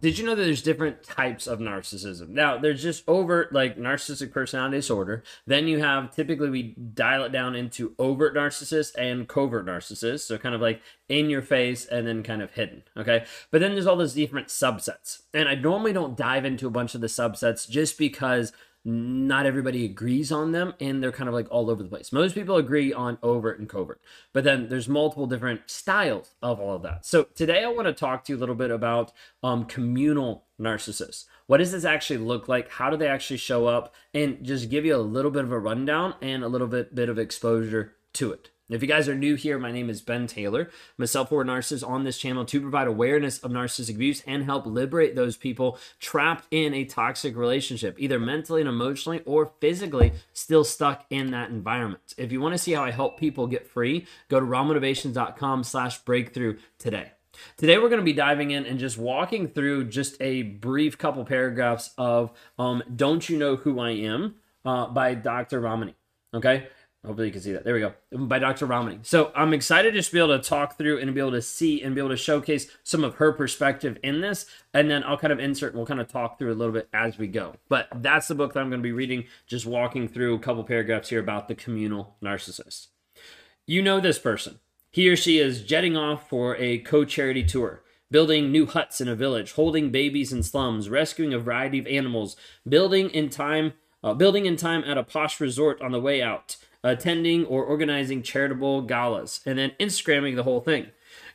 did you know that there's different types of narcissism? Now, there's just overt, like narcissistic personality disorder. Then you have typically we dial it down into overt narcissists and covert narcissists. So, kind of like in your face and then kind of hidden. Okay. But then there's all those different subsets. And I normally don't dive into a bunch of the subsets just because not everybody agrees on them and they're kind of like all over the place. Most people agree on overt and covert, but then there's multiple different styles of all of that. So today I want to talk to you a little bit about um, communal narcissists. What does this actually look like? How do they actually show up? And just give you a little bit of a rundown and a little bit bit of exposure to it. If you guys are new here, my name is Ben Taylor. I'm a self-aware narcissist on this channel to provide awareness of narcissistic abuse and help liberate those people trapped in a toxic relationship, either mentally and emotionally or physically still stuck in that environment. If you want to see how I help people get free, go to rawmotivations.com slash breakthrough today. Today we're going to be diving in and just walking through just a brief couple paragraphs of um, Don't You Know Who I Am uh, by Dr. Ramani. Okay? Hopefully you can see that. There we go. By Dr. Ramani. So I'm excited just to be able to talk through and be able to see and be able to showcase some of her perspective in this. And then I'll kind of insert and we'll kind of talk through a little bit as we go. But that's the book that I'm going to be reading, just walking through a couple paragraphs here about the communal narcissist. You know this person. He or she is jetting off for a co charity tour building new huts in a village, holding babies in slums, rescuing a variety of animals, building in time, uh, building in time at a posh resort on the way out, attending or organizing charitable galas, and then Instagramming the whole thing.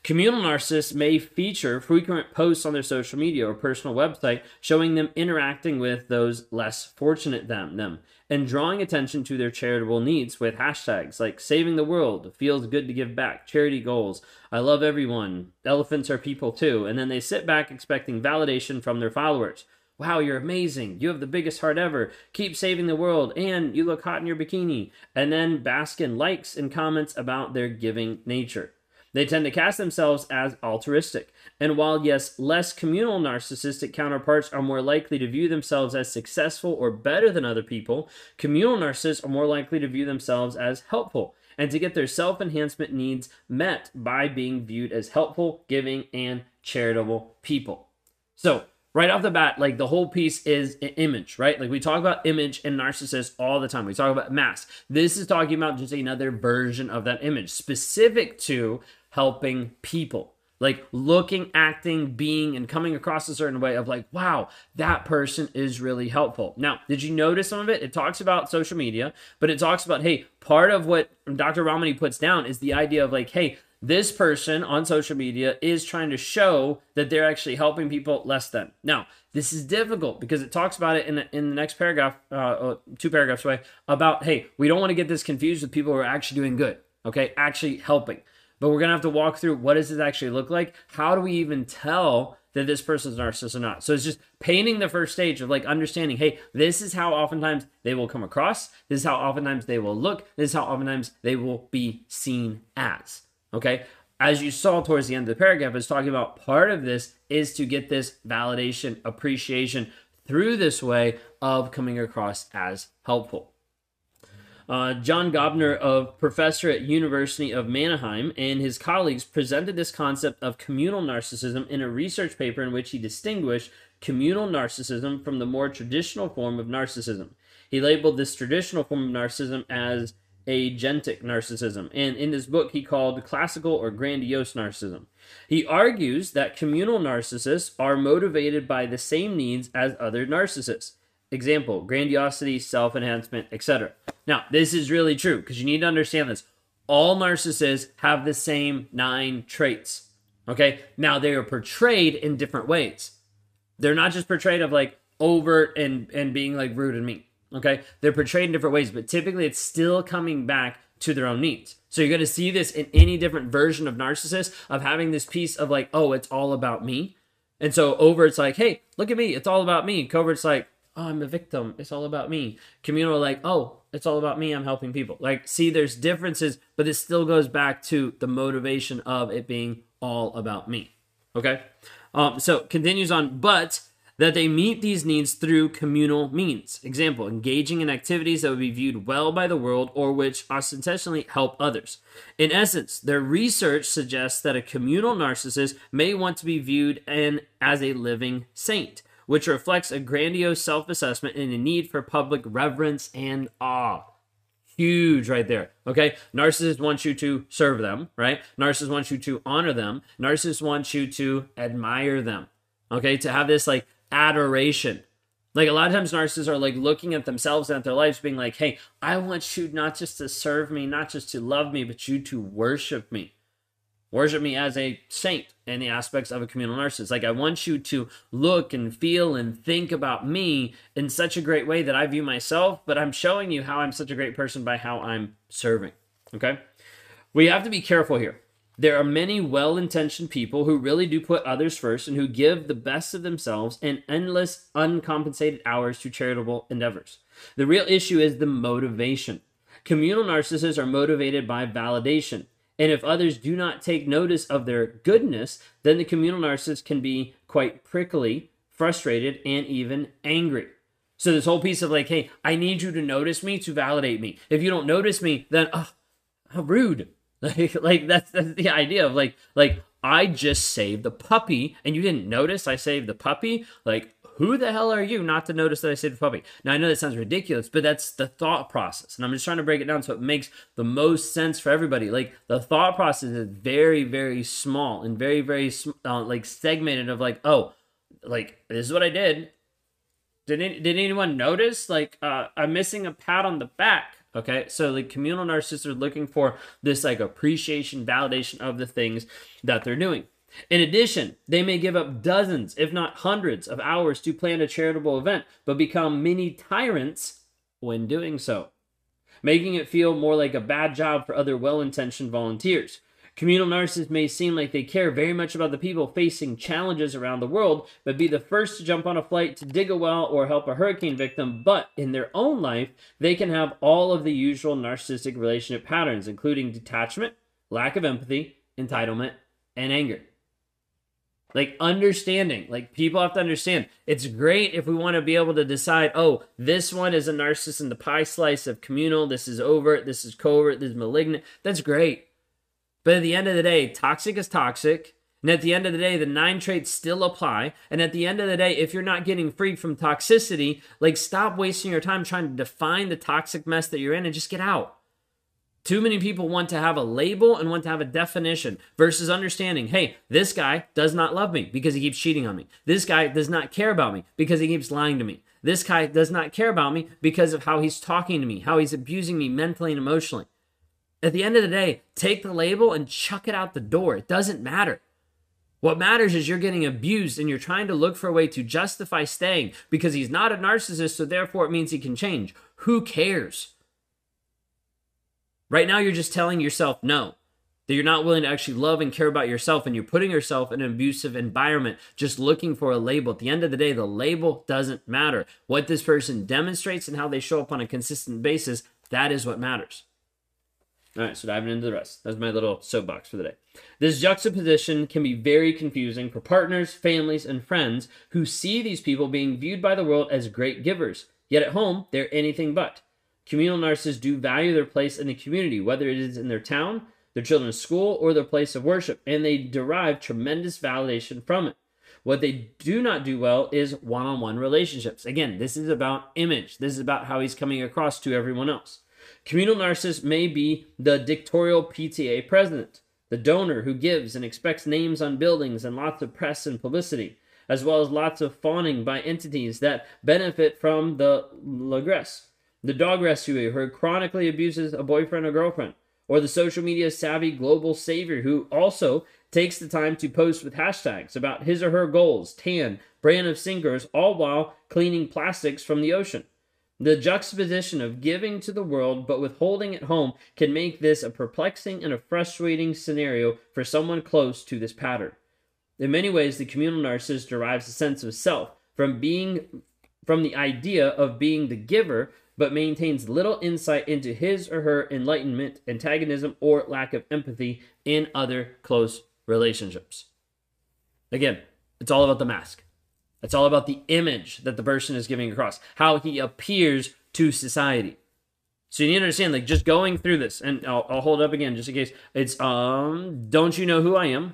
Communal narcissists may feature frequent posts on their social media or personal website showing them interacting with those less fortunate than them and drawing attention to their charitable needs with hashtags like saving the world, feels good to give back, charity goals, I love everyone, elephants are people too, and then they sit back expecting validation from their followers. Wow, you're amazing. You have the biggest heart ever. Keep saving the world. And you look hot in your bikini. And then bask in likes and comments about their giving nature. They tend to cast themselves as altruistic. And while, yes, less communal narcissistic counterparts are more likely to view themselves as successful or better than other people, communal narcissists are more likely to view themselves as helpful and to get their self enhancement needs met by being viewed as helpful, giving, and charitable people. So, right off the bat, like the whole piece is image, right? Like we talk about image and narcissists all the time. We talk about mask. This is talking about just another version of that image specific to helping people like looking acting being and coming across a certain way of like wow that person is really helpful now did you notice some of it it talks about social media but it talks about hey part of what dr ramani puts down is the idea of like hey this person on social media is trying to show that they're actually helping people less than now this is difficult because it talks about it in the, in the next paragraph uh, uh two paragraphs away about hey we don't want to get this confused with people who are actually doing good okay actually helping but we're to have to walk through what does this actually look like? How do we even tell that this person's narcissist or not? So it's just painting the first stage of like understanding, hey, this is how oftentimes they will come across. This is how oftentimes they will look. This is how oftentimes they will be seen as. Okay. As you saw towards the end of the paragraph, it's talking about part of this is to get this validation, appreciation through this way of coming across as helpful. Uh, John Gobner, of professor at University of Mannheim, and his colleagues presented this concept of communal narcissism in a research paper in which he distinguished communal narcissism from the more traditional form of narcissism. He labeled this traditional form of narcissism as agentic narcissism, and in his book he called classical or grandiose narcissism. He argues that communal narcissists are motivated by the same needs as other narcissists. Example, grandiosity, self enhancement, etc. Now, this is really true because you need to understand this. All narcissists have the same nine traits. Okay. Now, they are portrayed in different ways. They're not just portrayed of like overt and, and being like rude and mean. Okay. They're portrayed in different ways, but typically it's still coming back to their own needs. So you're going to see this in any different version of narcissist of having this piece of like, oh, it's all about me. And so over it's like, hey, look at me, it's all about me. Covert's like, oh, I'm a victim. It's all about me. Communal, like, oh, it's all about me. I'm helping people. Like, see, there's differences, but it still goes back to the motivation of it being all about me. Okay. Um, so continues on, but that they meet these needs through communal means. Example, engaging in activities that would be viewed well by the world or which ostensibly help others. In essence, their research suggests that a communal narcissist may want to be viewed in, as a living saint, which reflects a grandiose self assessment and a need for public reverence and awe. Huge right there. Okay. Narcissist wants you to serve them, right? Narcissist wants you to honor them. Narcissist wants you to admire them. Okay. To have this like adoration. Like a lot of times narcissists are like looking at themselves and at their lives being like, hey, I want you not just to serve me, not just to love me, but you to worship me. Worship me as a saint in the aspects of a communal narcissist. Like, I want you to look and feel and think about me in such a great way that I view myself, but I'm showing you how I'm such a great person by how I'm serving. Okay? We have to be careful here. There are many well intentioned people who really do put others first and who give the best of themselves and endless, uncompensated hours to charitable endeavors. The real issue is the motivation. Communal narcissists are motivated by validation. And if others do not take notice of their goodness, then the communal narcissist can be quite prickly, frustrated, and even angry. So this whole piece of like, hey, I need you to notice me to validate me. If you don't notice me, then oh, how rude. Like, like that's that's the idea of like like I just saved the puppy and you didn't notice I saved the puppy. Like who the hell are you not to notice that I saved the puppy? Now I know that sounds ridiculous, but that's the thought process, and I'm just trying to break it down so it makes the most sense for everybody. Like the thought process is very, very small and very, very uh, like segmented. Of like, oh, like this is what I did. Did any, did anyone notice? Like uh, I'm missing a pat on the back. Okay, so the communal narcissists are looking for this like appreciation, validation of the things that they're doing. In addition, they may give up dozens, if not hundreds, of hours to plan a charitable event, but become mini tyrants when doing so, making it feel more like a bad job for other well intentioned volunteers. Communal narcissists may seem like they care very much about the people facing challenges around the world, but be the first to jump on a flight to dig a well or help a hurricane victim. But in their own life, they can have all of the usual narcissistic relationship patterns, including detachment, lack of empathy, entitlement, and anger. Like understanding. Like people have to understand it's great if we want to be able to decide oh this one is a narcissist in the pie slice of communal this is overt this is covert this is malignant. That's great but at the end of the day toxic is toxic and at the end of the day the nine traits still apply and at the end of the day if you're not getting free from toxicity like stop wasting your time trying to define the toxic mess that you're in and just get out too many people want to have a label and want to have a definition versus understanding, hey, this guy does not love me because he keeps cheating on me. This guy does not care about me because he keeps lying to me. This guy does not care about me because of how he's talking to me, how he's abusing me mentally and emotionally. At the end of the day, take the label and chuck it out the door. It doesn't matter. What matters is you're getting abused and you're trying to look for a way to justify staying because he's not a narcissist, so therefore it means he can change. Who cares? Right now, you're just telling yourself no, that you're not willing to actually love and care about yourself, and you're putting yourself in an abusive environment just looking for a label. At the end of the day, the label doesn't matter. What this person demonstrates and how they show up on a consistent basis, that is what matters. All right, so diving into the rest. That's my little soapbox for the day. This juxtaposition can be very confusing for partners, families, and friends who see these people being viewed by the world as great givers, yet at home, they're anything but. Communal narcissists do value their place in the community, whether it is in their town, their children's school, or their place of worship, and they derive tremendous validation from it. What they do not do well is one on one relationships. Again, this is about image. This is about how he's coming across to everyone else. Communal narcissists may be the dictatorial PTA president, the donor who gives and expects names on buildings and lots of press and publicity, as well as lots of fawning by entities that benefit from the lagress the dog rescuer who chronically abuses a boyfriend or girlfriend, or the social media savvy global savior who also takes the time to post with hashtags about his or her goals, tan, brand of singers, all while cleaning plastics from the ocean. The juxtaposition of giving to the world but withholding at home can make this a perplexing and a frustrating scenario for someone close to this pattern. In many ways, the communal narcissist derives a sense of self from being from the idea of being the giver but maintains little insight into his or her enlightenment, antagonism, or lack of empathy in other close relationships. Again, it's all about the mask. It's all about the image that the person is giving across, how he appears to society. So you need to understand, like, just going through this, and I'll, I'll hold it up again just in case. It's um, "Don't You Know Who I Am."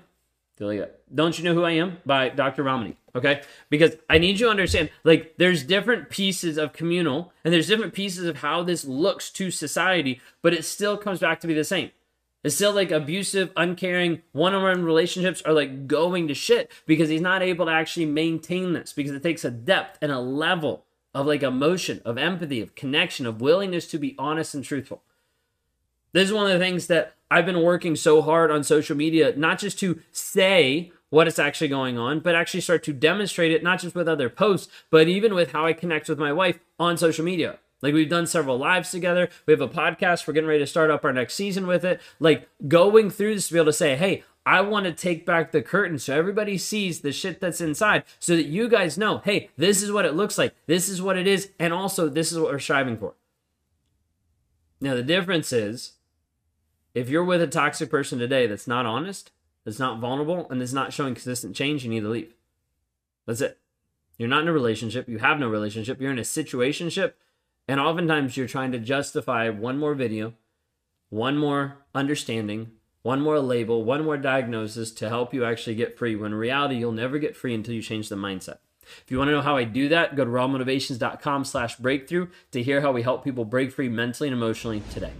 Don't You Know Who I Am by Dr. Ramani. Okay? Because I need you to understand, like, there's different pieces of communal and there's different pieces of how this looks to society, but it still comes back to be the same. It's still like abusive, uncaring, one on one relationships are like going to shit because he's not able to actually maintain this because it takes a depth and a level of like emotion, of empathy, of connection, of willingness to be honest and truthful. This is one of the things that I've been working so hard on social media, not just to say what is actually going on, but actually start to demonstrate it, not just with other posts, but even with how I connect with my wife on social media. Like we've done several lives together. We have a podcast. We're getting ready to start up our next season with it. Like going through this to be able to say, hey, I want to take back the curtain so everybody sees the shit that's inside so that you guys know, hey, this is what it looks like. This is what it is. And also, this is what we're striving for. Now, the difference is if you're with a toxic person today that's not honest, that's not vulnerable, and is not showing consistent change, you need to leave. That's it. You're not in a relationship. You have no relationship. You're in a situationship. And oftentimes you're trying to justify one more video, one more understanding, one more label, one more diagnosis to help you actually get free. When in reality, you'll never get free until you change the mindset. If you want to know how I do that, go to rawmotivations.com slash breakthrough to hear how we help people break free mentally and emotionally today.